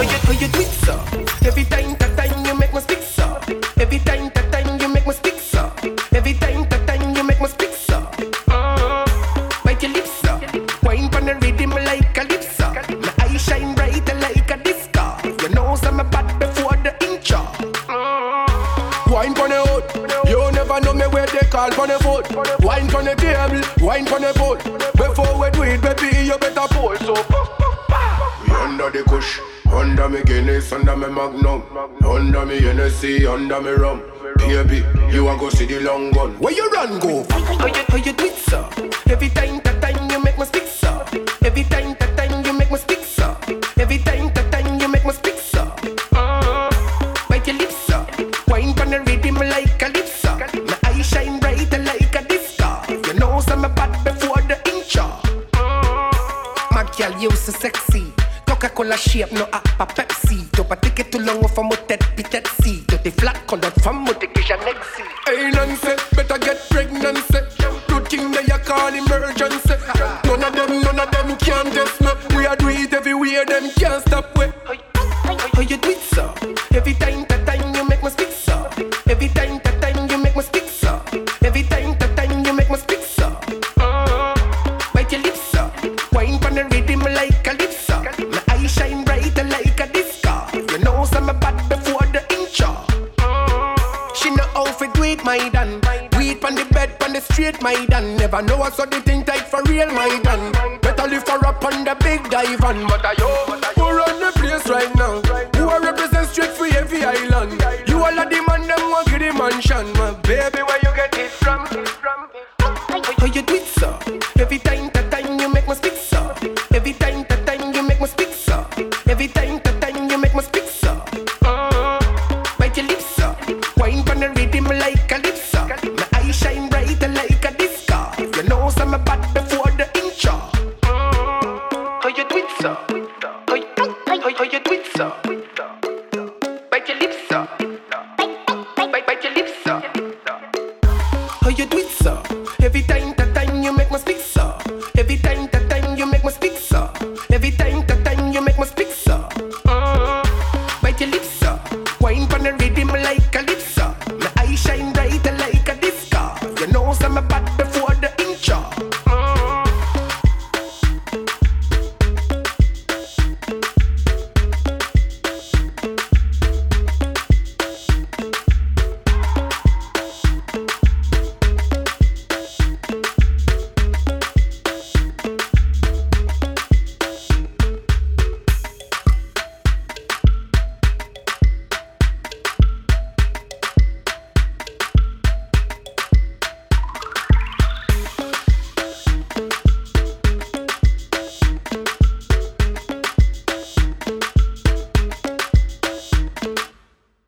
Every time, that time you make me speak so. Every time, that time you make me speak so. Every time, that time you make me speak so. Mm. Bite your lips so. Wine pon the rhythm like a calypso. My eyes shine brighter like a disco. You know some bad before the intro. Wine pon the hood. You never know me where they call pon the foot. Wine the table, wine the. Before we do it, baby, you better pull so. Under the kush, under me Guinness, under me Magnum, under me Hennessy, under me rum. Baby, you a go see the long gun. Where you run go? How you, how you do it so? Every time, that time you make me speak so. Every time, that time you make me speak so. Every time, that time you make me speak so. Mm. Bite your lips so. Wine pon the rhythm like calypso. My eyes shine brighter like a disco. You know some bad before the intro. My girl, you so sexy. Coca-Cola shape, no appa Pepsi. Dopa ticket too long for mo tête pitette si. Do the flat colored from mo take Janexi. Hey Nancy, better get before the intro. She know how fi do it, my dan. It pon the bed, pon the street, my dan. Never know I saw the thing tight for real, my dan. Better lift her up on the big dive and but I yo, Who run the place right now? Who a represent straight for every island? You all of the man, them want get the mansion. My baby, where you get it from? How you do it so? Every time, that time you make me speak so. Every time, that time you make me speak so. Every time, that time you make me speak so. How, how you do it so? Bite your lips so. Bite, bite bite, bite your lips so. How you do it so? Every time,